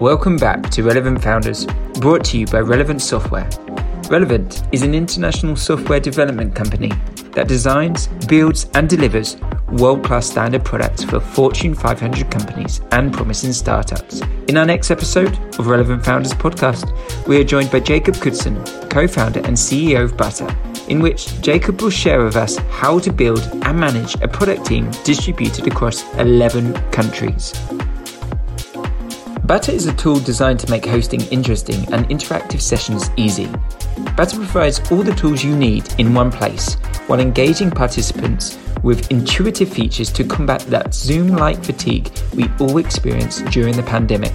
Welcome back to Relevant Founders, brought to you by Relevant Software. Relevant is an international software development company that designs, builds, and delivers world class standard products for Fortune 500 companies and promising startups. In our next episode of Relevant Founders podcast, we are joined by Jakub Knutzen, co founder and CEO of Butter, in which Jakub will share with us how to build and manage a product team distributed across 11 countries. Butter is a tool designed to make hosting interesting and interactive sessions easy. Butter provides all the tools you need in one place while engaging participants with intuitive features to combat that Zoom like fatigue we all experienced during the pandemic.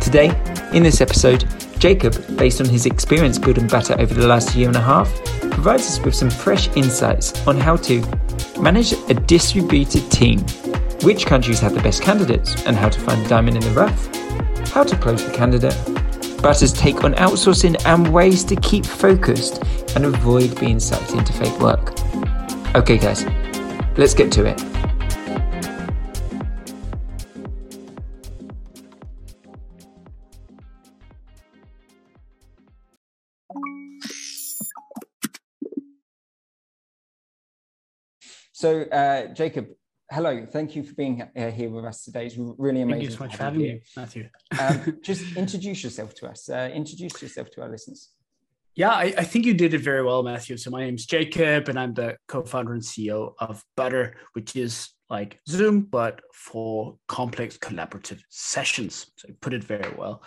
Today, in this episode, Jakub, based on his experience building Butter over the last year and a half, provides us with some fresh insights on how to manage a distributed team which countries have the best candidates and how to find a diamond in the rough, how to close the candidate, Butter's take on outsourcing and ways to keep focused and avoid being sucked into fake work. Okay, guys, let's get to it. So, uh, Jakub, hello. Thank you for being uh, here with us today. It's really amazing. Thank you so much for having me, Matthew. um, just introduce yourself to us. Uh, introduce yourself to our listeners. Yeah, I, I, think you did it very well, Matthew. So my name's Jakub, and I'm the co-founder and CEO of Butter, which is like Zoom, but for complex collaborative sessions. So you put it very well.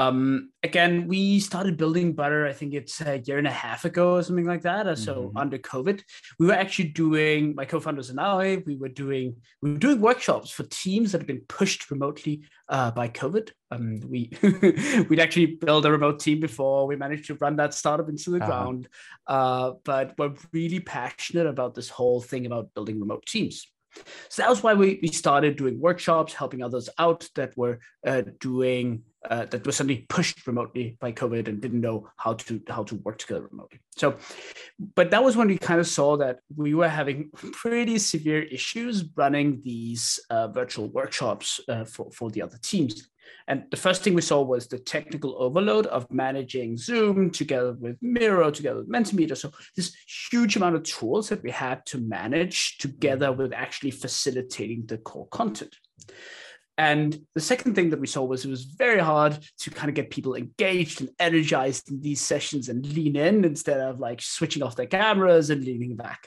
Um, again, we started building Butter, I think it's a year and a half ago or something like that. So mm-hmm. under COVID, we were actually doing, my co-founders and I, we were doing, we were doing workshops for teams that have been pushed remotely uh, by COVID. Um, we, we'd actually built a remote team before we managed to run that startup into the uh-huh. ground. Uh, but we're really passionate about this whole thing about building remote teams. So that was why we, we started doing workshops, helping others out that were uh, doing uh, that were suddenly pushed remotely by COVID and didn't know how to how to work together remotely. So, but that was when we kind of saw that we were having pretty severe issues running these uh, virtual workshops uh, for for the other teams. And the first thing we saw was the technical overload of managing Zoom together with Miro, together with Mentimeter. So this huge amount of tools that we had to manage together with actually facilitating the core content. And the second thing that we saw was it was very hard to kind of get people engaged and energized in these sessions and lean in instead of like switching off their cameras and leaning back.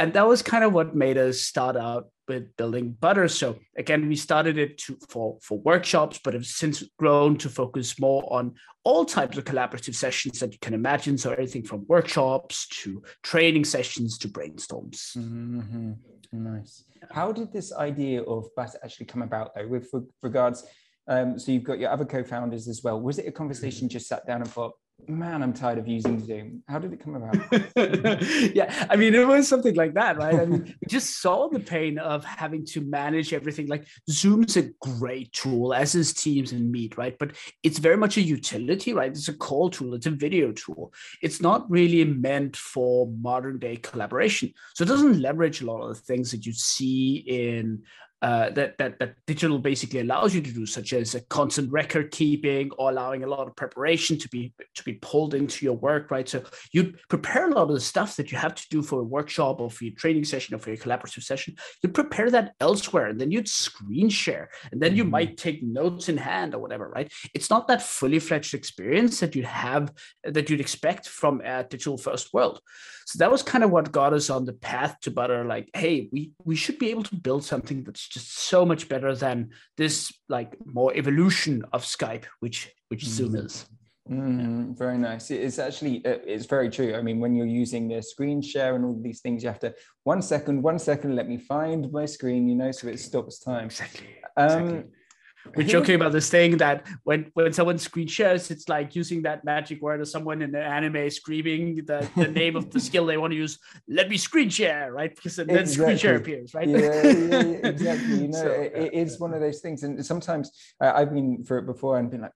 And that was kind of what made us start out with building butter. So again, we started it to, for for workshops, but have since grown to focus more on all types of collaborative sessions that you can imagine. So everything from workshops to training sessions to brainstorms. Mm-hmm. Nice. How did this idea of Butter actually come about, though, with regards? Um, so you've got your other co-founders as well. Was it a conversation just sat down and thought, man, I'm tired of using Zoom. How did it come about? yeah, I mean, it was something like that, right? I mean, we just saw the pain of having to manage everything. Like Zoom's a great tool, as is Teams and Meet, right? But it's very much a utility, right? It's a call tool, it's a video tool. It's not really meant for modern day collaboration. So it doesn't leverage a lot of the things that you see in uh, that, that that digital basically allows you to do, such as a constant record keeping or allowing a lot of preparation to be to be pulled into your work, right? So you prepare a lot of the stuff that you have to do for a workshop or for your training session or for your collaborative session. You prepare that elsewhere, and then you'd screen share, and then you mm-hmm. might take notes in hand or whatever, right? It's not that fully fledged experience that you'd have that you'd expect from a digital first world. So that was kind of what got us on the path to butter. Like, hey, we we should be able to build something that's just so much better than this like more evolution of Skype, which which mm. Zoom is. Mm, very nice. It's actually uh, it's very true. I mean, when you're using the screen share and all these things, you have to one second, one second. Let me find my screen. You know, so it stops time. Exactly. Um, exactly we're joking about this thing that when when someone screen shares, it's like using that magic word of someone in the anime screaming the, the name of the skill they want to use. Let me screen share, right? Because then exactly. screen share appears, right? Yeah, yeah, yeah exactly. You know, so, it, it's one of those things, and sometimes uh, I've been for it before and been like.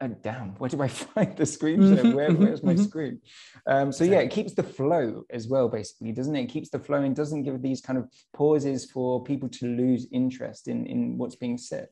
Oh, damn, where do I find the screen share? Where, where's my screen? Um, so yeah, it keeps the flow as well, basically, doesn't it? It keeps the flow and doesn't give these kind of pauses for people to lose interest in in what's being said.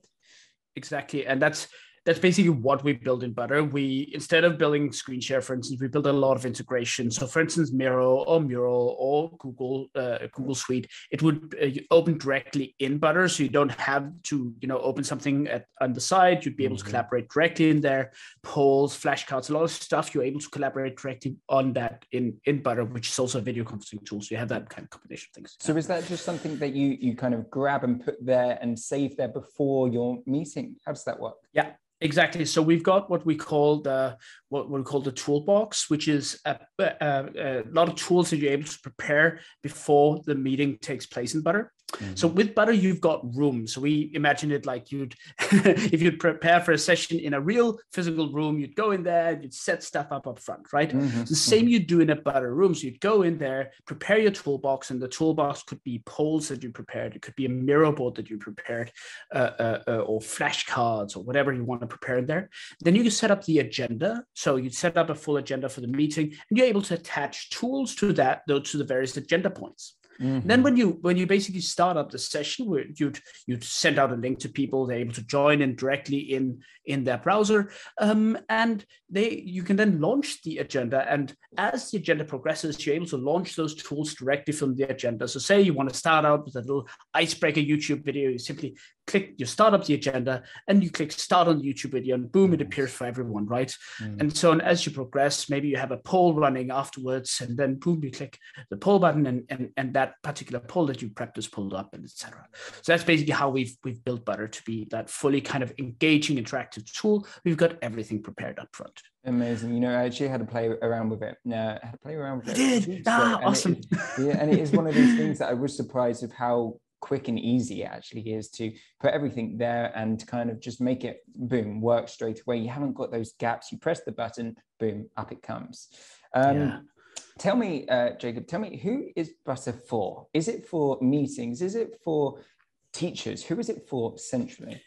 Exactly, and that's that's basically what we build in Butter. We instead of building screen share, for instance, we build a lot of integration. So, for instance, Miro or Mural or Google uh, Google Suite, it would uh, open directly in Butter, so you don't have to you know open something at on the side. You'd be able mm-hmm. to collaborate directly in there. Polls, flashcards, a lot of stuff you're able to collaborate directly on that in in Butter, which is also a video conferencing tool. So you have that kind of combination of things. So is that just something that you you kind of grab and put there and save there before your meeting? How does that work? Yeah, Exactly. So we've got what we call the what we call the toolbox, which is a, a, a, lot of tools that you're able to prepare before the meeting takes place in Butter. Mm-hmm. So with Butter, you've got rooms. So we imagine it like you'd, if you'd prepare for a session in a real physical room, you'd go in there, you'd set stuff up up front, right? Mm-hmm. the same mm-hmm. you'd do in a Butter room. So you'd go in there, prepare your toolbox, and the toolbox could be polls that you prepared, it could be a Miro board that you prepared, uh, uh, uh, or flashcards or whatever you want to prepare in there. Then you can set up the agenda. So you'd set up a full agenda for the meeting, and you're able to attach tools to that, though, to the various agenda points. Mm-hmm. Then when you when you basically start up the session, where you'd you'd send out a link to people, they're able to join in directly in in their browser, um, and they you can then launch the agenda. And as the agenda progresses, you're able to launch those tools directly from the agenda. So say you want to start out with a little icebreaker YouTube video, you simply click, you start up the agenda, and you click start on the YouTube video, and boom, it appears for everyone, right? Mm. And so as you progress, maybe you have a poll running afterwards, and then boom, you click the poll button, and and, and that particular poll that you prepped is pulled up, and etc. So that's basically how we've we've built Butter to be that fully kind of engaging, interactive tool. We've got everything prepared up front. Amazing. You know, I actually had to play around with it. Yeah, I had to play around with you it. Did. Ah, awesome. It, yeah, and it is one of these things that I was surprised of how quick and easy it actually is to put everything there and kind of just make it boom work straight away. You haven't got those gaps. You press the button boom up it comes. Um, yeah. tell me uh, jakub tell me who is butter for? Is it for meetings? Is it for teachers? Who is it for centrally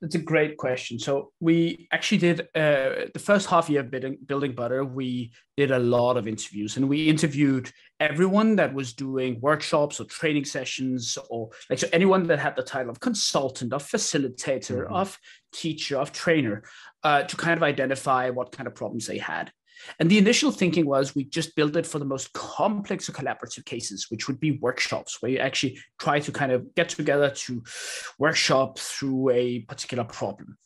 that's a great question. So we actually did uh, the first half year of building, building Butter. We did a lot of interviews, and we interviewed everyone that was doing workshops or training sessions, or like so anyone that had the title of consultant, of facilitator, mm-hmm. of teacher, of trainer, uh, to kind of identify what kind of problems they had. And the initial thinking was we just build it for the most complex or collaborative cases, which would be workshops, where you actually try to kind of get together to workshop through a particular problem.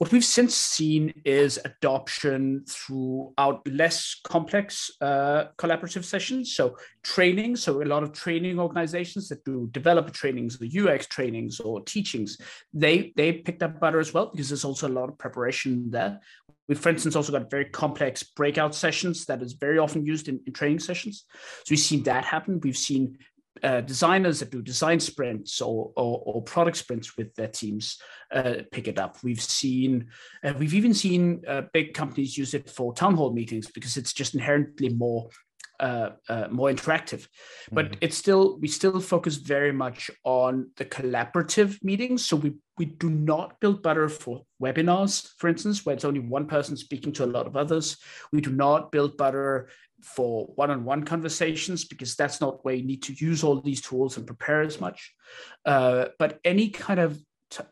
What we've since seen is adoption throughout less complex uh, collaborative sessions. So training, so a lot of training organizations that do developer trainings, the UX trainings or teachings, they they picked up Butter as well because there's also a lot of preparation there. We've, for instance, also got very complex breakout sessions that is very often used in, in training sessions. So we've seen that happen. We've seen uh, designers that do design sprints or, or, or product sprints with their teams uh, pick it up. We've seen, uh, we've even seen uh, big companies use it for town hall meetings because it's just inherently more uh, uh, more interactive. But mm-hmm. it's still we still focus very much on the collaborative meetings. So we we do not build Butter for webinars, for instance, where it's only one person speaking to a lot of others. We do not build Butter for one-on-one conversations because that's not where you need to use all these tools and prepare as much. Uh, but any kind of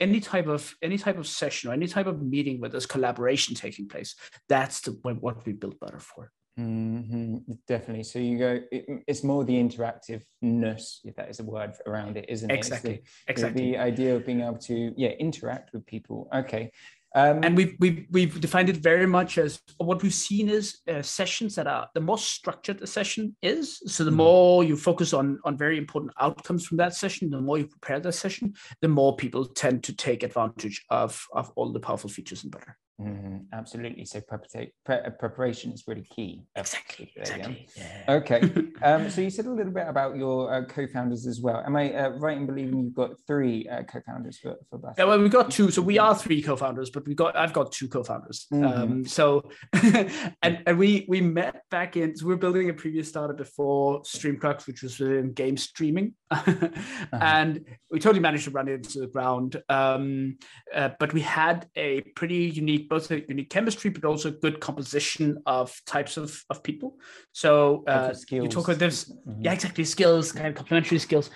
any type of any type of session or any type of meeting where there's collaboration taking place, that's the, what we build Butter for. Mm-hmm, definitely. So you go. It, it's more the interactiveness, if that is a word around it, isn't it? Exactly. The, exactly. The, idea of being able to yeah interact with people. Okay. Um, and we've, we've we've defined it very much as what we've seen is uh, sessions that are the more structured a session is. So the mm-hmm. more you focus on on very important outcomes from that session, the more you prepare that session, the more people tend to take advantage of of all the powerful features in Butter. Mm-hmm, absolutely. So pre- uh, preparation is really key. Exactly. exactly. Yeah. Okay. um, so you said a little bit about your uh, co-founders as well. Am I uh, right in believing you've got three uh, co-founders for for Yeah, well, we've got two. So we are three co-founders, but we got I've got two co-founders. Mm-hmm. Um, so and, and we we met back in. So we are building a previous startup before Streamcrux, which was in game streaming, uh-huh. and we totally managed to run it into the ground. Um, uh, but we had a pretty unique both a unique chemistry, but also good composition of types of, of people. So uh, you talk about this, mm-hmm. yeah, exactly, skills, kind of complementary skills.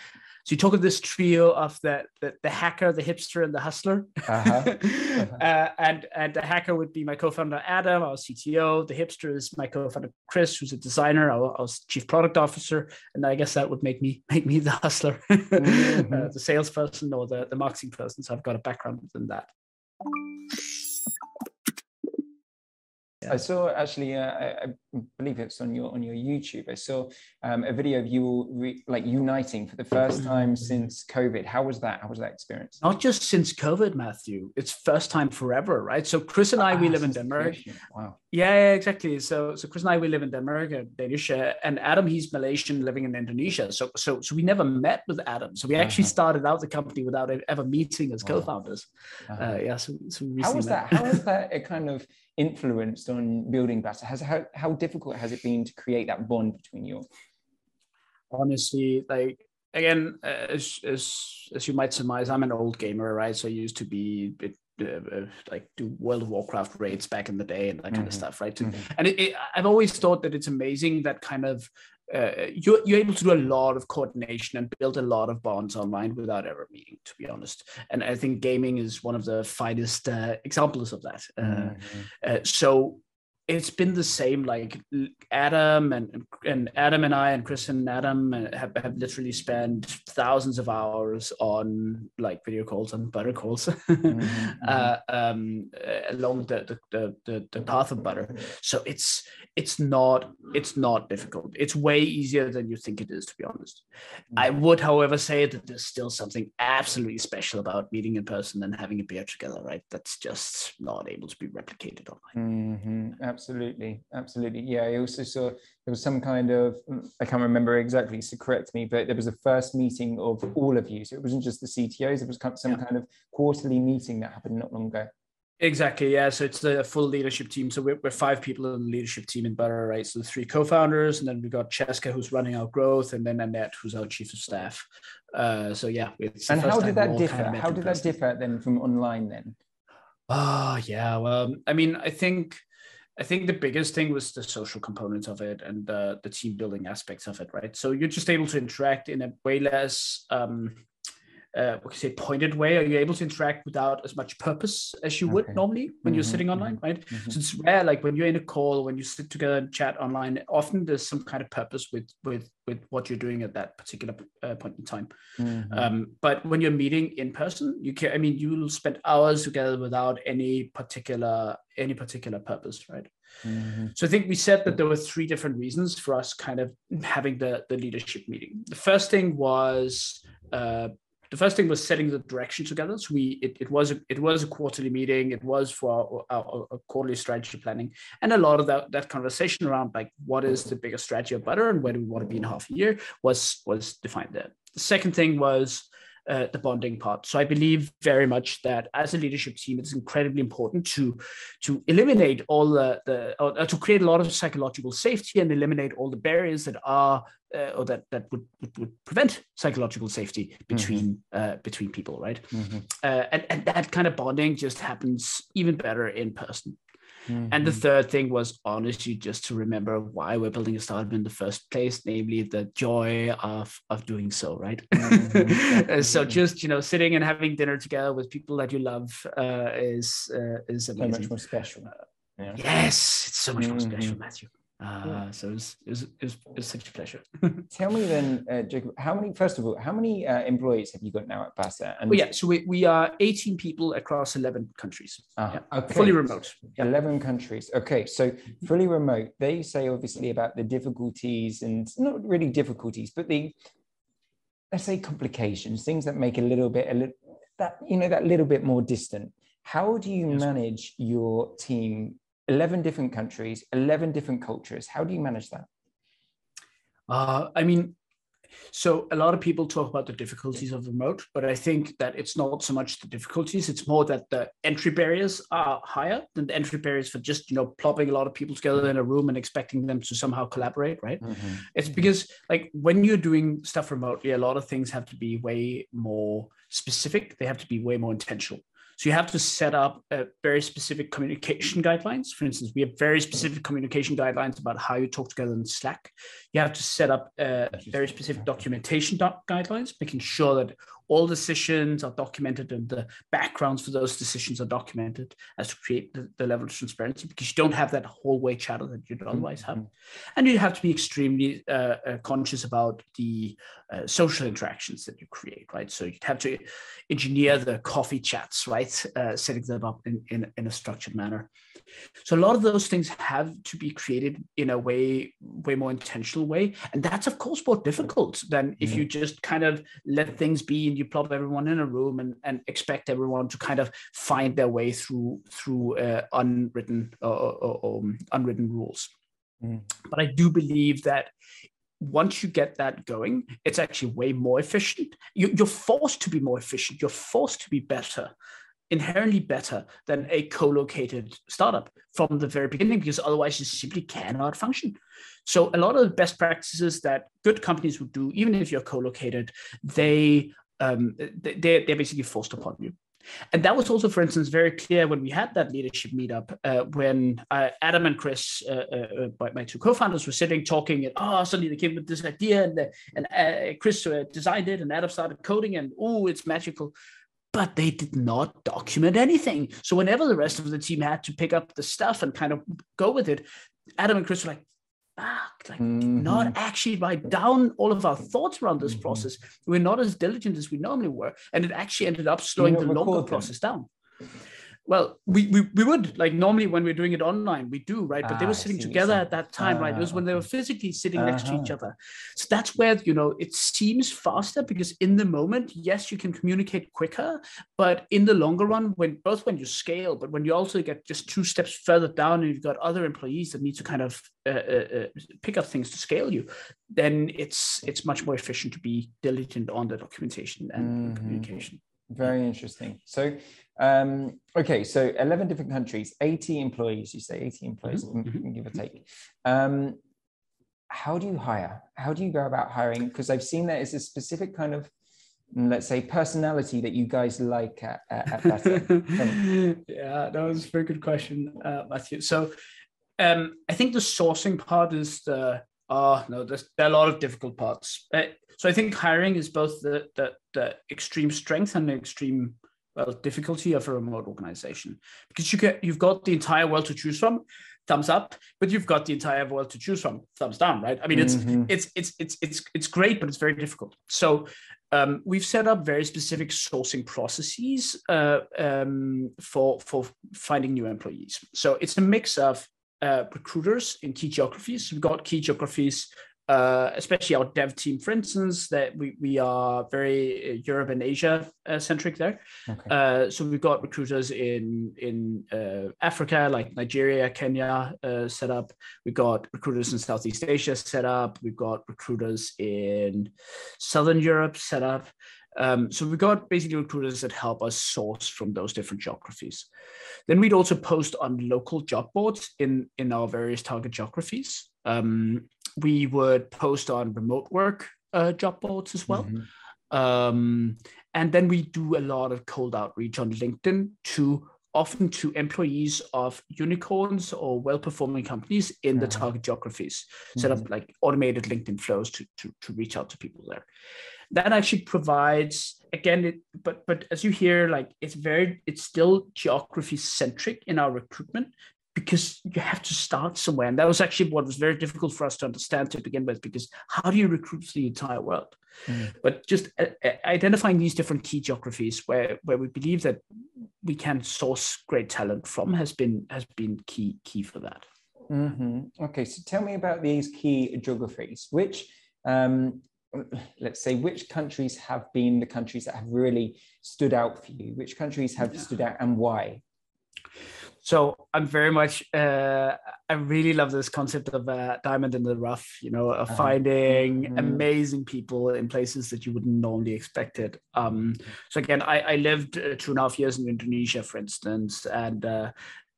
So you talk of this trio of the the, the hacker, the hipster, and the hustler. Uh-huh. Uh-huh. uh, and and the hacker would be my co-founder Adam, our CTO. The hipster is my co-founder Chris, who's a designer, our, our chief product officer, and I guess that would make me make me the hustler, mm-hmm. uh, the salesperson or the the marketing person. So I've got a background in that. I saw actually, uh, I, I, believe it's on your on your YouTube. I saw um, a video of you re, like uniting for the first time since COVID. How was that? How was that experience? Not just since COVID, Matthew. It's first time forever, right? So Chris and I, ah, we live in Denmark. Wow. Yeah, yeah, exactly. So so Chris and I, we live in Denmark, uh, Danish, uh, and Adam, he's Malaysian, living in Indonesia. So so so we never met with Adam. So we actually uh-huh. started out the company without ever meeting as co-founders. Uh-huh. Uh, yeah. So, so how was met. that? How was that? A kind of influenced on building Butter? Has how, how difficult has it been to create that bond between you? Honestly, like again, as as as you might surmise, I'm an old gamer, right? So I used to be uh, uh, like do World of Warcraft raids back in the day and that kind mm-hmm. of stuff, right? Mm-hmm. And it, it, I've always thought that it's amazing that kind of uh, you're, you're able to do a lot of coordination and build a lot of bonds online without ever meeting, to be honest. And I think gaming is one of the finest uh, examples of that. Uh, mm-hmm. Uh, so it's been the same like adam and and adam and i and chris and adam have, have literally spent thousands of hours on like video calls and butter calls. Mm-hmm. uh, um, along the, the the, the path of butter. So it's it's not it's not difficult. It's way easier than you think it is to be honest. Mm-hmm. i would however say that there's still something absolutely special about meeting in person and having a beer together right? That's just not able to be replicated online. Mm-hmm absolutely absolutely yeah i also saw there was some kind of i can't remember exactly so correct me but there was a first meeting of all of you so it wasn't just the ctos it was some yeah. kind of quarterly meeting that happened not long ago Exactly. Yeah. So it's the full leadership team. So we're, we're five people in the leadership team in Butter, right? So the three co-founders, and then we've got Cheska, who's running our growth, and then Annette, who's our chief of staff. Uh, so yeah. and how did that differ? Kind of how did that differ then from online then? Oh yeah. Well, I mean, I think I think the biggest thing was the social component of it and the, the team building aspects of it, right? So you're just able to interact in a way less um, uh, what can you say, pointed way? Are you able to interact without as much purpose as you would normally when mm-hmm, you're sitting online, mm-hmm, right? Mm-hmm. So it's rare, like when you're in a call, when you sit together and chat online, often there's some kind of purpose with with with what you're doing at that particular uh, point in time. Mm-hmm. Um, but when you're meeting in person, you can, I mean, you'll spend hours together without any particular any particular purpose, right? Mm-hmm. So I think we said that there were three different reasons for us kind of having the the leadership meeting. The first thing was uh, the first thing was setting the direction together. So we it, it was a, it was a quarterly meeting. It was for our, our, our, quarterly strategy planning, and a lot of that that conversation around like what is the biggest strategy of Butter and where do we want to be in half a year was was defined there. The second thing was uh, the bonding part. So I believe very much that as a leadership team, it's incredibly important to to eliminate all the the or, to create a lot of psychological safety and eliminate all the barriers that are uh, or that that would, would, would prevent psychological safety between mm-hmm. uh, between people, right? Mm-hmm. Uh, and and that kind of bonding just happens even better in person. Mm-hmm. And the mm-hmm. third thing was honestly just to remember why we're building a startup in the first place, namely the joy of of doing so, right? Mm-hmm. so just you know, sitting and having dinner together with people that you love uh, is uh, is amazing. So much more special. Yeah. Yes, it's so much more special, mm-hmm. Matthew. Uh, so it was, it, was, it, was, it was such a pleasure. Tell me then, uh, Jakub, how many, first of all, how many uh, employees have you got now at Butter? And well, yeah, so we, we are 18 people across 11 countries. Uh, yeah. okay. Fully remote. Yeah. 11 countries. Okay, so fully remote. They say obviously about the difficulties and not really difficulties, but the, let's say complications, things that make a little bit, a little, that, you know, that little bit more distant. How do you yes. manage your team 11 different countries, 11 different cultures. How do you manage that? Uh, I mean, so a lot of people talk about the difficulties of remote, but I think that it's not so much the difficulties; it's more that the entry barriers are higher than the entry barriers for just you know plopping a lot of people together in a room and expecting them to somehow collaborate. Right? Mm-hmm. It's because like when you're doing stuff remotely, a lot of things have to be way more specific. They have to be way more intentional. So you have to set up very specific communication guidelines. For instance, we have very specific communication guidelines about how you talk together in Slack. You have to set up uh, very specific documentation doc- guidelines, making sure that all decisions are documented and the backgrounds for those decisions are documented as to create the, the level of transparency because you don't have that hallway chatter that you'd otherwise have. Mm-hmm. And you have to be extremely uh, uh, conscious about the uh, social interactions that you create, right? So you'd have to engineer the coffee chats, right? Uh, setting them up in, in, in a structured manner. So a lot of those things have to be created in a way, way more intentional way. And that's of course more difficult than if you just kind of let things be and you plop everyone in a room and, and expect everyone to kind of find their way through through uh, unwritten uh, or, um, unwritten rules. Mm. But I do believe that once you get that going, it's actually way more efficient. You, are forced to be more efficient. You're forced to be better inherently better than a co-located startup from the very beginning because otherwise you simply cannot function. So a lot of the best practices that good companies would do even if you're co-located they um, they, they're basically forced upon you. And that was also, for instance, very clear when we had that leadership meetup, uh, when uh, Adam and Chris, uh, uh, uh my two co-founders, were sitting talking, and oh, suddenly they came with this idea, and, and uh, Chris designed it, and Adam started coding, and oh, it's magical but they did not document anything. So whenever the rest of the team had to pick up the stuff and kind of go with it, Adam and Chris were like, ah, like mm-hmm. not actually write down all of our thoughts around this mm-hmm. process. We're not as diligent as we normally were. And it actually ended up slowing the longer process down. Well, we, we we would like normally when we're doing it online, we do right, but ah, they were ah, sitting together at that time, right? It was when they were ah, physically sitting uh-huh. next to each uh-huh. other. So that's where you know it seems faster because in the moment, yes, you can communicate quicker, but in the longer run, when both when you scale, but when you also get just two steps further down and you've got other employees that need to kind of uh, uh, uh pick up things to scale you, then it's it's much more efficient to be diligent on the documentation and mm-hmm. communication. Very interesting. So, um, okay, so 11 different countries, 80 employees, you say 80 employees, mm-hmm. mm-hmm. give or take. Um, how do you hire? How do you go about hiring? Because I've seen that it's a specific kind of, mm, let's say, personality that you guys like at, at yeah, that was a very good question, uh, Matthew. So, um, I think the sourcing part is the Oh no, there's there are a lot of difficult parts. Uh, so I think hiring is both the, the the extreme strength and the extreme well difficulty of a remote organization because you get you've got the entire world to choose from thumbs up but you've got the entire world to choose from thumbs down right i mean mm-hmm. it's it's it's it's it's great but it's very difficult so um, we've set up very specific sourcing processes uh, um, for for finding new employees so it's a mix of uh, recruiters in key geographies. We've got key geographies, uh, especially our dev team, for instance, that we, we are very uh, Europe and Asia uh, centric there. Okay. Uh, so we've got recruiters in in uh, Africa, like Nigeria, Kenya, set up. We've got recruiters in Southeast Asia set up. We've got recruiters in Southern Europe set up. Um, so we've got basically recruiters that help us source from those different geographies. Then we'd also post on local job boards in, in our various target geographies. Um, we would post on remote work uh, job boards as well. Mm-hmm. Um, and then we do a lot of cold outreach on LinkedIn to often to employees of unicorns or well-performing companies in the target geographies. Mm-hmm. Set up mm-hmm. like automated LinkedIn flows to, to, to reach out to people there that actually provides again it, but but as you hear like it's very it's still geography centric in our recruitment because you have to start somewhere and that was actually what was very difficult for us to understand to begin with because how do you recruit the entire world mm. but just uh, uh, identifying these different key geographies where where we believe that we can source great talent from has been has been key key for that mm-hmm. okay so tell me about these key geographies which um, let's say which countries have been the countries that have really stood out for you which countries have yeah. stood out and why so i'm very much uh, i really love this concept of uh, diamond in the rough you know of uh-huh. finding mm-hmm. amazing people in places that you wouldn't normally expect it um, so again i, I lived uh, two and a half years in indonesia for instance and uh,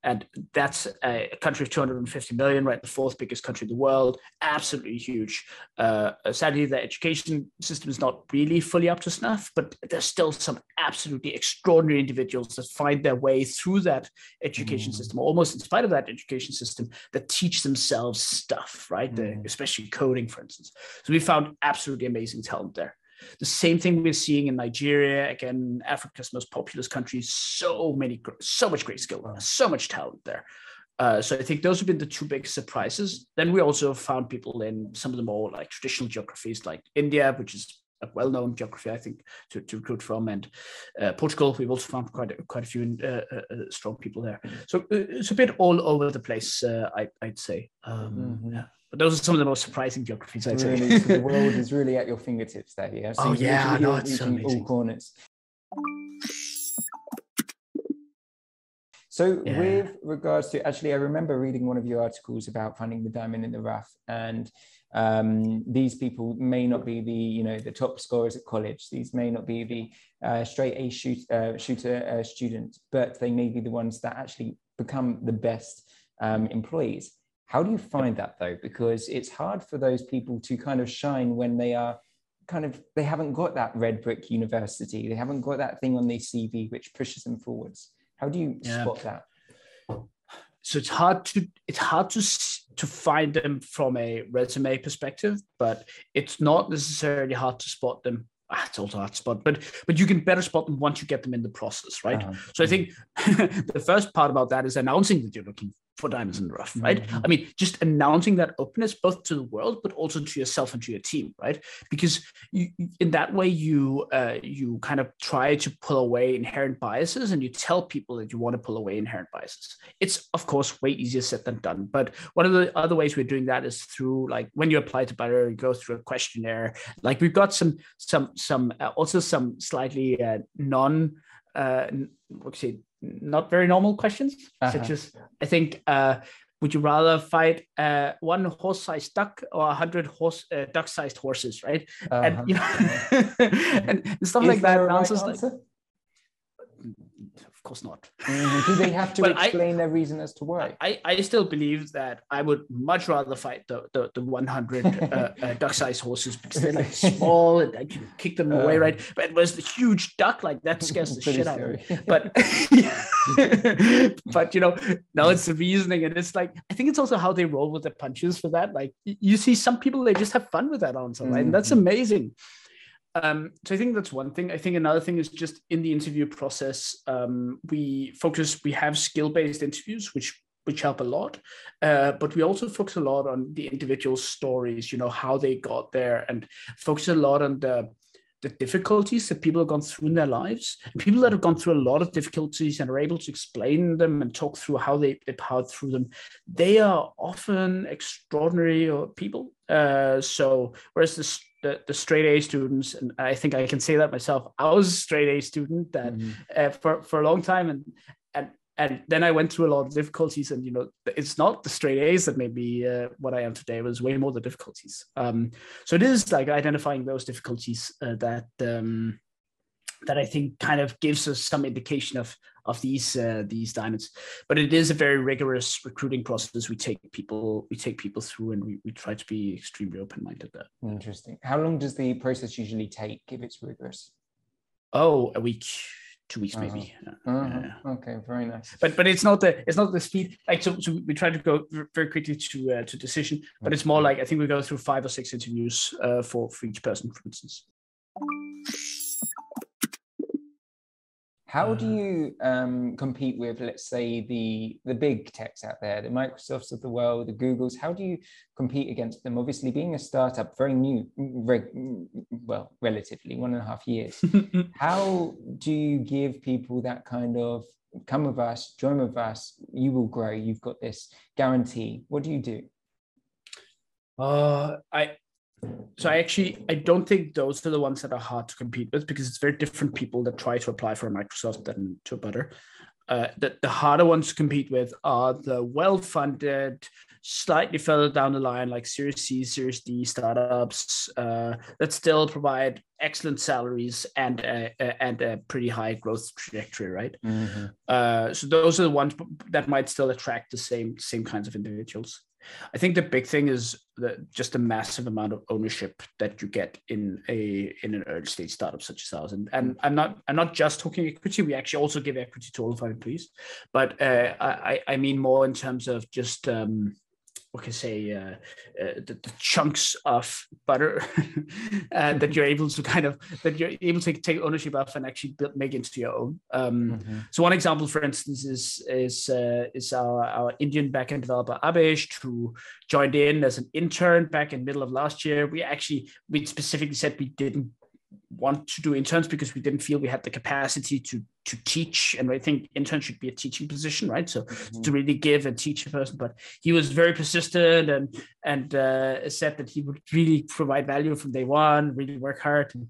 and that's a country of 250 million, right? The fourth biggest country in the world, absolutely huge. Uh, sadly, the education system is not really fully up to snuff, but there's still some absolutely extraordinary individuals that find their way through that education mm. system, almost in spite of that education system, that teach themselves stuff, right? Mm. The, especially coding, for instance. So we found absolutely amazing talent there. The same thing we're seeing in Nigeria, again, Africa's most populous country, so many, so much great skill, so much talent there. Uh, so I think those have been the two big surprises. Then we also found people in some of the more like traditional geographies, like India, which is a well-known geography, I think, to, to recruit from, and uh, Portugal. We've also found quite a, quite a few uh, uh, uh strong people there. So uh, it's a bit all over the place, I, would say. Um, mm-hmm. Yeah. But those are some of the most surprising geographies I'd really, say. so the world is really at your fingertips there. Yeah. So oh yeah, I know it's so amazing. all corners. So, yeah. with regards to actually, I remember reading one of your articles about finding the diamond in the rough, and um, these people may not be the you know the top scorers at college. These may not be the uh, straight A shoot, uh, shooter uh, students, but they may be the ones that actually become the best um, employees. How do you find that though? Because it's hard for those people to kind of shine when they are kind of they haven't got that red brick university. They haven't got that thing on their CV which pushes them forwards. How do you yeah. spot that? So it's hard to it's hard to to find them from a resume perspective, but it's not necessarily hard to spot them ah, it's also hard to spot, but but you can better spot them once you get them in the process, right? Uh-huh. So I think the first part about that is announcing that you're looking for diamonds in the rough, right? Mm-hmm. I mean, just announcing that openness both to the world, but also to yourself and to your team, right? Because you, in that way, you uh, you kind of try to pull away inherent biases, and you tell people that you want to pull away inherent biases. It's of course way easier said than done, but one of the other ways we're doing that is through like when you apply to Butter, you go through a questionnaire. Like we've got some some some uh, also some slightly uh, non uh, what say not very normal questions, uh-huh. such as I think, uh, would you rather fight uh, one horse-sized duck or a hundred horse uh, duck-sized horses, right? Uh-huh. And you know, and stuff Is like that. Right like, course not. Mm, do they have to explain I, their reason as to why? I, I still believe that I would much rather fight the the, the 100 uh, uh, duck-sized horses because they're like small and I can kick them away, uh, right? But it was the huge duck, like that scares the shit out of me. But but you know, now it's the reasoning, and it's like I think it's also how they roll with the punches for that. Like you see some people they just have fun with that answer, right? Mm-hmm. And that's mm-hmm. amazing. Um, so I think that's one thing. I think another thing is just in the interview process, um, we focus, we have skill-based interviews, which which help a lot. Uh, but we also focus a lot on the individual stories, you know, how they got there, and focus a lot on the the difficulties that people have gone through in their lives. People that have gone through a lot of difficulties and are able to explain them and talk through how they, they powered through them, they are often extraordinary people. Uh, so whereas the the, the straight A students, and I think I can say that myself. I was a straight A student that mm-hmm. uh, for for a long time, and and and then I went through a lot of difficulties, and you know, it's not the straight A's that made me uh, what I am today. It was way more the difficulties. Um, so it is like identifying those difficulties uh, that um, that I think kind of gives us some indication of of these uh, these diamonds. But it is a very rigorous recruiting process. We take people we take people through, and we, we try to be extremely open minded. There. Interesting. How long does the process usually take if it's rigorous? Oh, a week two weeks uh-huh. maybe. Uh-huh. Yeah. Okay, very nice. But but it's not the it's not the speed like so, so we try to go very quickly to uh, to decision, but it's more like I think we go through five or six interviews uh, for for each person, for instance. How do uh-huh. you um, compete with, let's say, the the big techs out there, the Microsofts of the world, the Googles? How do you compete against them? Obviously, being a startup, very new, well, relatively one and a half years. How do you give people that kind of come with us, join with us, you will grow. You've got this guarantee. What do you do? Uh, I so I actually I don't think those are the ones that are hard to compete with because it's very different people that try to apply for Microsoft than to a Butter. Uh, the, the harder ones to compete with are the well-funded slightly further down the line, like Series C, Series D startups uh, that still provide excellent salaries and a, a, and a pretty high growth trajectory, right? Mm-hmm. Uh, so those are the ones that might still attract the same same kinds of individuals. I think the big thing is the, just a massive amount of ownership that you get in a in an early stage startup such as ours. And, and I'm not I'm not just talking equity. We actually also give equity to all of our employees, but uh, I I mean more in terms of just um, what can say, uh, uh, the, the, chunks of butter uh, that you're able to kind of that you're able to take ownership of and actually build, make into your own. Um, mm-hmm. So one example, for instance, is is uh, is our, our Indian backend developer Abesh, who joined in as an intern back in middle of last year. We actually we specifically said we didn't want to do interns because we didn't feel we had the capacity to to teach. And i think intern should be a teaching position right? So mm-hmm. to really give and teach a person but he was very persistent and and uh, said that he would really provide value from day one really work hard. And,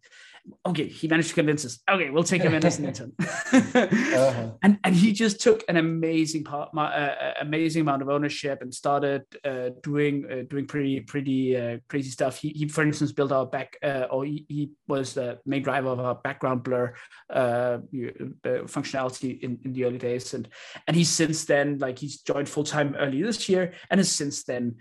okay, he managed to convince us. Okay, we'll take him in as an intern. uh-huh. And and he just took an amazing part, uh, uh, amazing amount of ownership and started uh, doing uh, doing pretty pretty uh, crazy stuff. He, he, for instance, built our back, uh, or he, he, was the main driver of our background blur functionality in, in the early days, and and he's since then like he's joined full time early this year, and has since then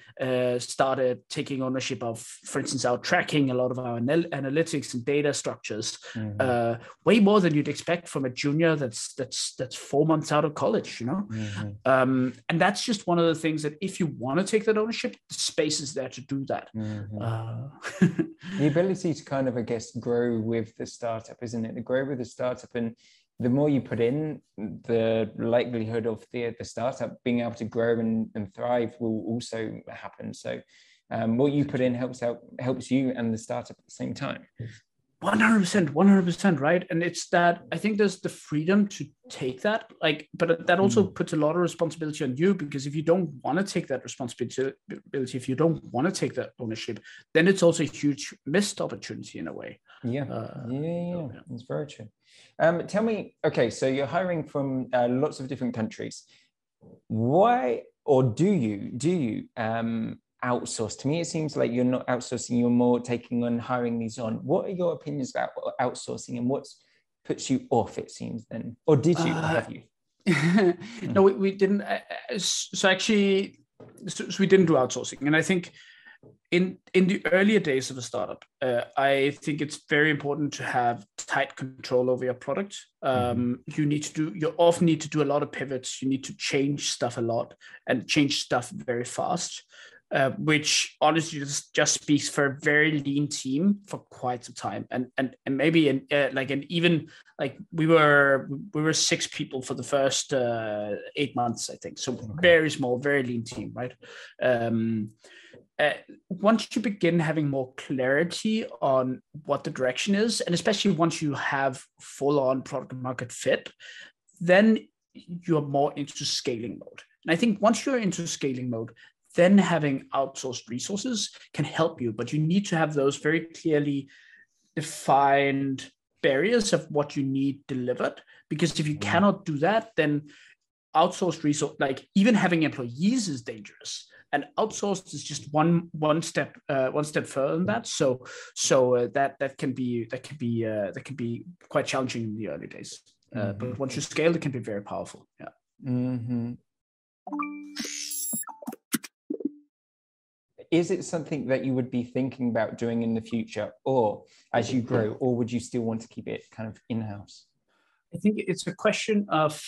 started taking ownership of, for instance, our tracking, a lot of our anal- analytics and data structure structures, mm-hmm. uh, way more than you'd expect from a junior that's that's that's four months out of college, you know. Mm-hmm. Um, and that's just one of the things that if you want to take that ownership, the space is there to do that. Mm-hmm. Uh, the ability to kind of, I guess, grow with the startup, isn't it? To grow with the startup and the more you put in, the likelihood of the the startup being able to grow and, and thrive will also happen. So um, what you put in helps out helps you and the startup at the same time. 100% 100% right? And it's that i think there's the freedom to take that like but that also mm. puts a lot of responsibility on you because if you don't want to take that responsibility if you don't want to take that ownership then it's also a huge missed opportunity in a way. Yeah. Uh, yeah, yeah, so, yeah, it's very true. Um, tell me okay so you're hiring from uh, lots of different countries. Why or do you do you um, outsource. To me, it seems like you're not outsourcing, you're more taking on hiring these on. What are your opinions about outsourcing and what puts you off, it seems then? Or did you? Uh, have you? no, we, we didn't. Uh, uh, so actually, so, so we didn't do outsourcing. And I think in in the earlier days of a startup, uh, I think it's very important to have tight control over your product. Um, mm-hmm. You need to do you often need to do a lot of pivots. You need to change stuff a lot and change stuff very fast uh, which honestly just, just speaks for a very lean team for quite some time. And and, and maybe in uh, like and even like we were we were six people for the first uh, eight months i think. So very small very lean team right? Um, uh, once you begin having more clarity on what the direction is and especially once you have full on product market fit then you're more into scaling mode. And I think once you're into scaling mode, then having outsourced resources can help you, but you need to have those very clearly defined barriers of what you need delivered. Because if you mm-hmm. cannot do that, then outsourced resource, like even having employees is dangerous. And outsourced is just one one step uh, one step further than that. So so uh, that that can be that can be uh, that can be quite challenging in the early days. Uh, mm-hmm. But once you scale, it can be very powerful. Yeah. Mm-hmm is it something that you would be thinking about doing in the future or as you grow or would you still want to keep it kind of in-house? I think it's a question of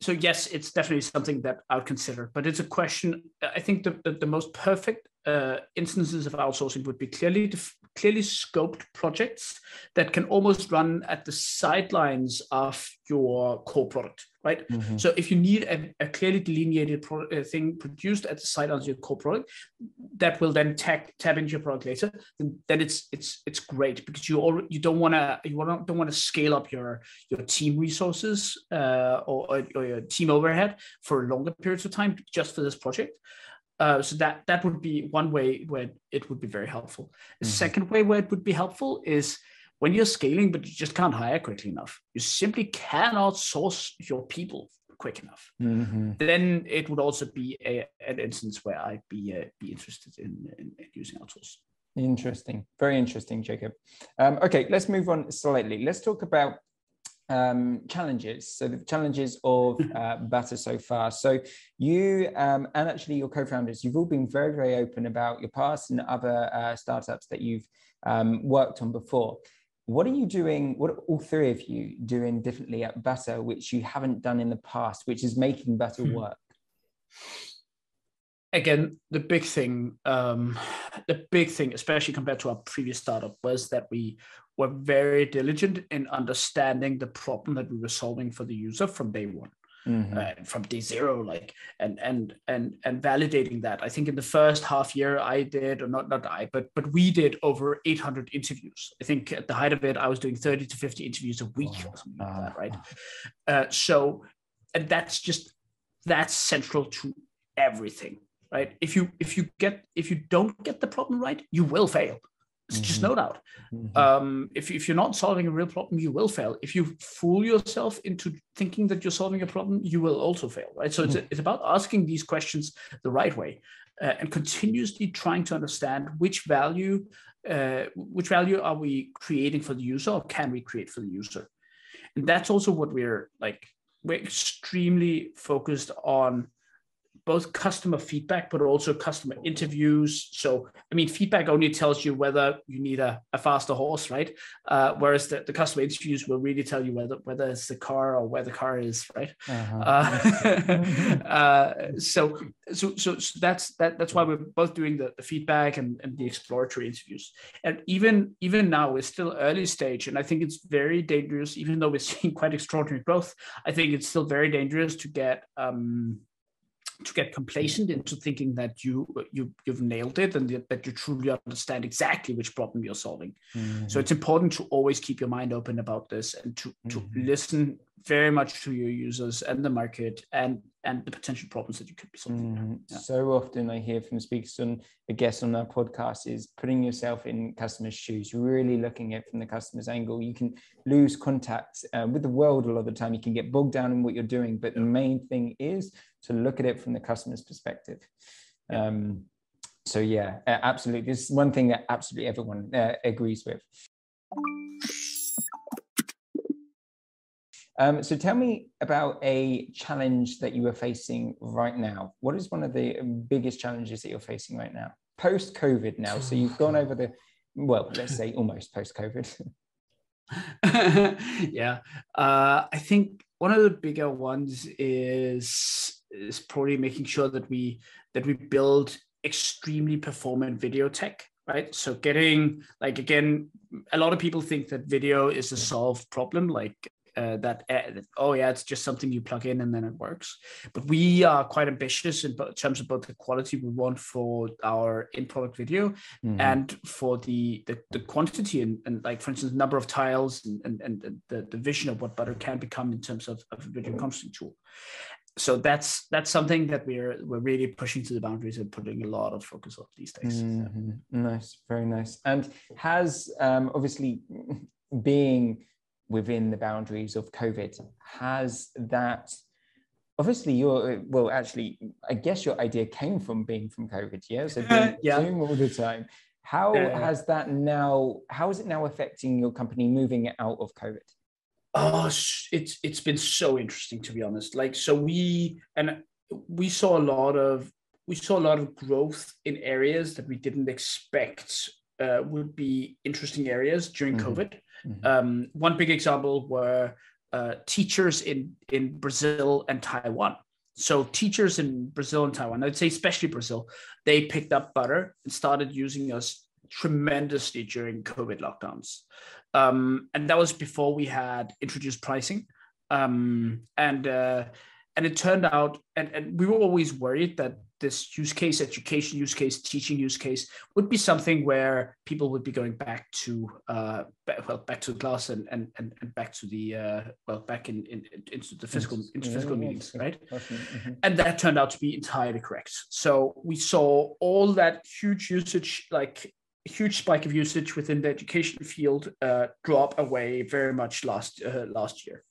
so yes it's definitely something that i would consider but it's a question i think the, the, the most perfect uh, instances of outsourcing would be clearly clearly scoped projects that can almost run at the sidelines of your core product, right? Mm-hmm. So if you need a, a clearly delineated pro- uh, thing produced at the sidelines of your core product, that will then tap tap into your product later. Then, then it's it's it's great because you already you don't want to you want don't want to scale up your your team resources uh, or, or your team overhead for longer periods of time just for this project. Uh, so that that would be one way where it would be very helpful. The mm-hmm. second way where it would be helpful is when you're scaling, but you just can't hire quickly enough. You simply cannot source your people quick enough. Mm-hmm. Then it would also be a, an instance where I'd be uh, be interested in, in, in, using our tools. Interesting, very interesting, Jakub. Um, okay, let's move on slightly. Let's talk about um, challenges. So the challenges of uh, Butter so far. So you um, and actually your co-founders, you've all been very, very open about your past and other uh, startups that you've um, worked on before. What are you doing? What are all three of you doing differently at Butter, which you haven't done in the past, which is making Butter hmm. work? Again, the big thing, um, the big thing, especially compared to our previous startup, was that we were very diligent in understanding the problem that we were solving for the user from day one. Mm-hmm. Uh, from day zero like and and and and validating that. I think in the first half year i did or not not i but but we did over 800 interviews. I think at the height of it i was doing 30 to 50 interviews a week or something like that right? Uh, so and that's just that's central to everything right? If you if you get if you don't get the problem right you will fail it's mm-hmm. just no doubt. Mm-hmm. Um, if, if you're not solving a real problem, you will fail. If you fool yourself into thinking that you're solving a problem, you will also fail, right? So mm-hmm. it's, it's about asking these questions the right way uh, and continuously trying to understand which value, uh, which value are we creating for the user or can we create for the user? And that's also what we're like, we're extremely focused on both customer feedback but also customer interviews. So i mean feedback only tells you whether you need a, a faster horse right? Uh, whereas the, the customer interviews will really tell you whether whether it's the car or where the car is right? Uh-huh. uh, uh, so, so so so that's that that's why we're both doing the, the feedback and, and the exploratory interviews. And even even now we're still early stage and i think it's very dangerous even though we're seeing quite extraordinary growth i think it's still very dangerous to get um to get complacent into thinking that you you you've nailed it and that you truly understand exactly which problem you're solving. Mm-hmm. So it's important to always keep your mind open about this and to to mm-hmm. listen very much to your users and the market and and the potential problems that you could be solving. Mm-hmm. Yeah. So often I hear from speakers and a guest on our podcast is putting yourself in customers' shoes, really looking at it from the customer's angle. You can lose contact uh, with the world a lot of the time. You can get bogged down in what you're doing, but the main thing is to look at it from the customer's perspective. Yeah. Um, so yeah, absolutely. This is one thing that absolutely everyone uh, agrees with. Um, so tell me about a challenge that you are facing right now. What is one of the biggest challenges that you're facing right now? Post COVID now. So you've gone over the, well, let's say almost post COVID. yeah. Uh, I think one of the bigger ones is is probably making sure that we that we build extremely performant video tech right so getting like again a lot of people think that video is a solved problem like uh, that uh, oh yeah it's just something you plug in and then it works but we are quite ambitious in terms of both the quality we want for our in product video mm-hmm. and for the, the, the quantity and, and like for instance number of tiles and, and, and the, the vision of what butter can become in terms of, of a video conferencing tool so that's that's something that we're we're really pushing to the boundaries and putting a lot of focus on these days. Mm-hmm. Nice, very nice. And has um, obviously being within the boundaries of COVID, has that obviously your well actually I guess your idea came from being from COVID, yeah? So uh, being yeah. Zoom all the time. How yeah. has that now? How is it now affecting your company moving out of COVID? Oh, it's it's been so interesting to be honest. Like so, we and we saw a lot of we saw a lot of growth in areas that we didn't expect uh, would be interesting areas during mm-hmm. COVID. Mm-hmm. Um, one big example were uh, teachers in in Brazil and Taiwan. So teachers in Brazil and Taiwan, I'd say especially Brazil, they picked up butter and started using us tremendously during COVID lockdowns. Um, and that was before we had introduced pricing. Um, and uh, and it turned out, and, and we were always worried that this use case, education use case, teaching use case would be something where people would be going back to, uh, back, well, back to the class and, and, and, and back to the, uh, well, back in, in into the physical, into physical meetings, right? Mm-hmm. And that turned out to be entirely correct. So we saw all that huge usage, like huge spike of usage within the education field, uh, drop away very much last uh, last year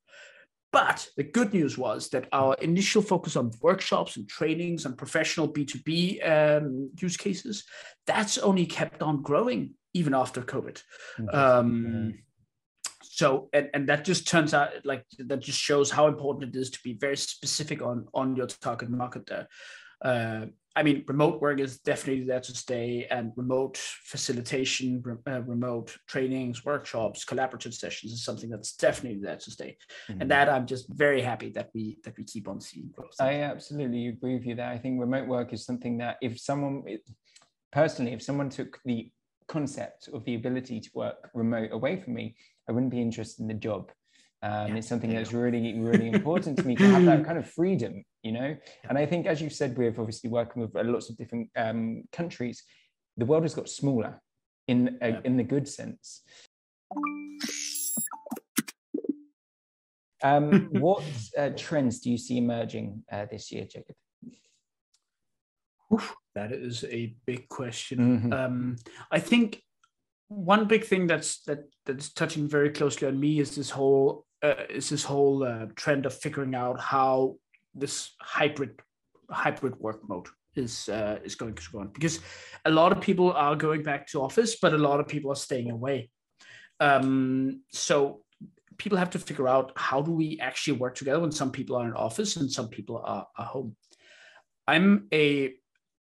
But the good news was that our initial focus on workshops and trainings and professional B2B um, use cases, that's only kept on growing even after COVID. Um, so and, and that just turns out like that just shows how important it is to be very specific on on your target market there. Uh, I mean, remote work is definitely there to stay, and remote facilitation, uh, remote trainings, workshops, collaborative sessions is something that's definitely there to stay. Mm-hmm. And that I'm just very happy that we that we keep on seeing growth. I absolutely agree with you there. I think remote work is something that if someone, personally, if someone took the concept of the ability to work remote away from me, I wouldn't be interested in the job. Um, yeah, it's something that's really, really important to me to have that kind of freedom, you know. And I think, as you said, we've obviously working with lots of different um, countries, the world has got smaller in a, in the good sense. Um, what uh, trends do you see emerging uh, this year, Jakub? Oof, that is a big question. Mm-hmm. Um, I think one big thing that's that that's touching very closely on me is this whole uh, is this whole uh, trend of figuring out how this hybrid hybrid work mode is uh, is going to go on because a lot of people are going back to office, but a lot of people are staying away. Um, so people have to figure out how do we actually work together when some people are in office and some people are, are home. I'm a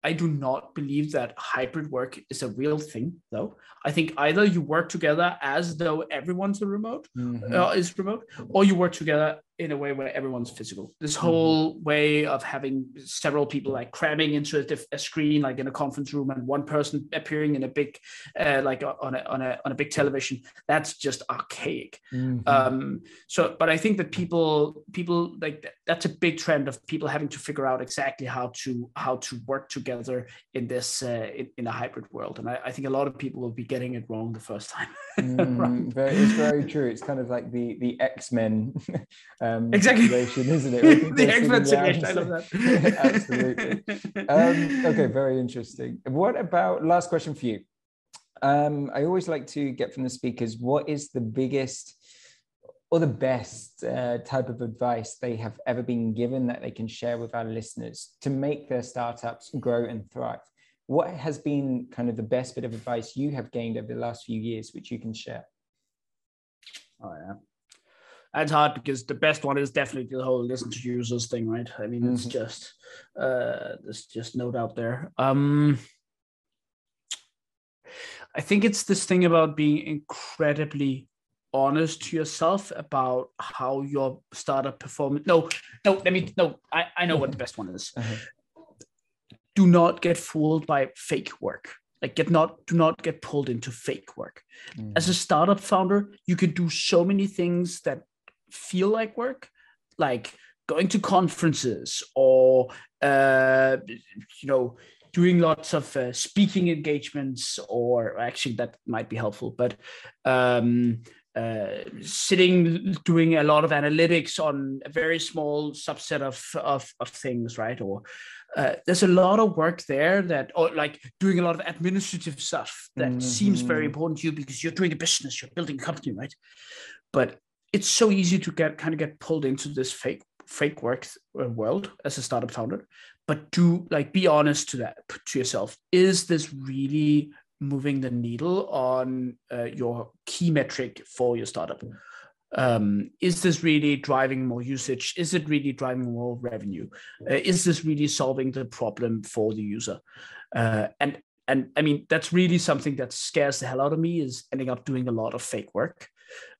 I do not believe that hybrid work is a real thing, though. I think either you work together as though everyone's a remote mm-hmm. uh, is remote, or you work together in a way where everyone's physical. This mm-hmm. whole way of having several people like cramming into a, a, screen, like in a conference room, and one person appearing in a big, uh, like on a, on a on a big television, that's just archaic. Mm-hmm. Um, so, but I think that people people like that's a big trend of people having to figure out exactly how to how to work together in this uh, in, in, a hybrid world, and I, I, think a lot of people will be getting it wrong the first time. mm, very, it's very true. It's kind of like the the X Men. um, exactly isn't it? the expert situation. I love that. Absolutely. Um, okay, very interesting. What about last question for you? Um, I always like to get from the speakers what is the biggest or the best uh, type of advice they have ever been given that they can share with our listeners to make their startups grow and thrive. What has been kind of the best bit of advice you have gained over the last few years, which you can share? Oh yeah, that's hard because the best one is definitely the whole listen to users thing, right? I mean, mm-hmm. it's just uh, there's just no doubt there. Um, I think it's this thing about being incredibly honest to yourself about how your startup performance. No, no, let me. No, I I know what the best one is. Uh-huh. Do not get fooled by fake work like get not do not get pulled into fake work mm. as a startup founder you can do so many things that feel like work, like going to conferences or uh, you know doing lots of uh, speaking engagements or actually that might be helpful but um, uh, sitting doing a lot of analytics on a very small subset of of, of things right or uh, there's a lot of work there that or like doing a lot of administrative stuff that mm-hmm. seems very mm-hmm. important to you because you're doing a business you're building a company right but it's so easy to get kind of get pulled into this fake fake work uh, world as a startup founder. But do like be honest to that to yourself. Is this really moving the needle on uh, your key metric for your startup? Um, is this really driving more usage? Is it really driving more revenue? Uh, is this really solving the problem for the user? Uh, and and i mean that's really something that scares the hell out of me is ending up doing a lot of fake work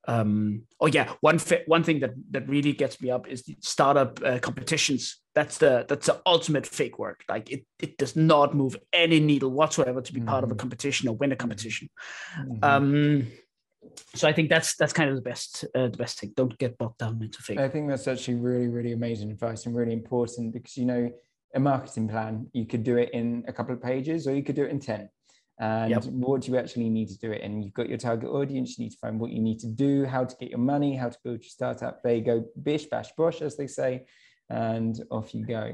um, oh yeah, one one thing that that really gets me up is the startup uh, competitions. That's the that's the ultimate fake work. Like it it does not move any needle whatsoever to be mm-hmm. part of a mm-hmm. competition or win a competition. Mm-hmm. Um, so I think that's that's kind of the best uh, the best thing. Don't get bogged down into fake. I think that's actually really really amazing advice and really important because you know a marketing plan you could do it in a couple of pages or you could do it in ten and yep. what do you actually need to do it and you've got your target audience you need to find what you need to do how to get your money how to build your startup there you go bish bash bosh as they say and off you go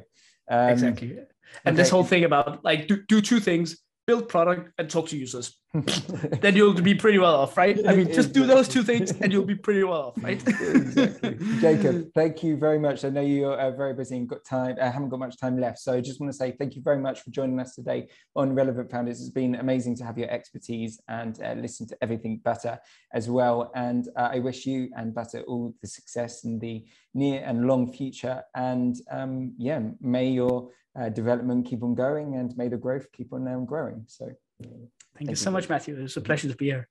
um, exactly and okay. this whole thing about like do, do two things build product and talk to users then you'll be pretty well off, right? I mean, just do those two things and you'll be pretty well off, right? exactly. Jakub, thank you very much. I know you're uh, very busy and got time. I uh, haven't got much time left, so I just want to say thank you very much for joining us today on Relevant Founders. It's been amazing to have your expertise and uh, listen to everything Butter as well. And uh, I wish you and Butter all the success in the near and long future. And um, yeah, may your uh, development keep on going and may the growth keep on um, growing. So. Thank, Thank you so much, Matthew. It was a pleasure to be here.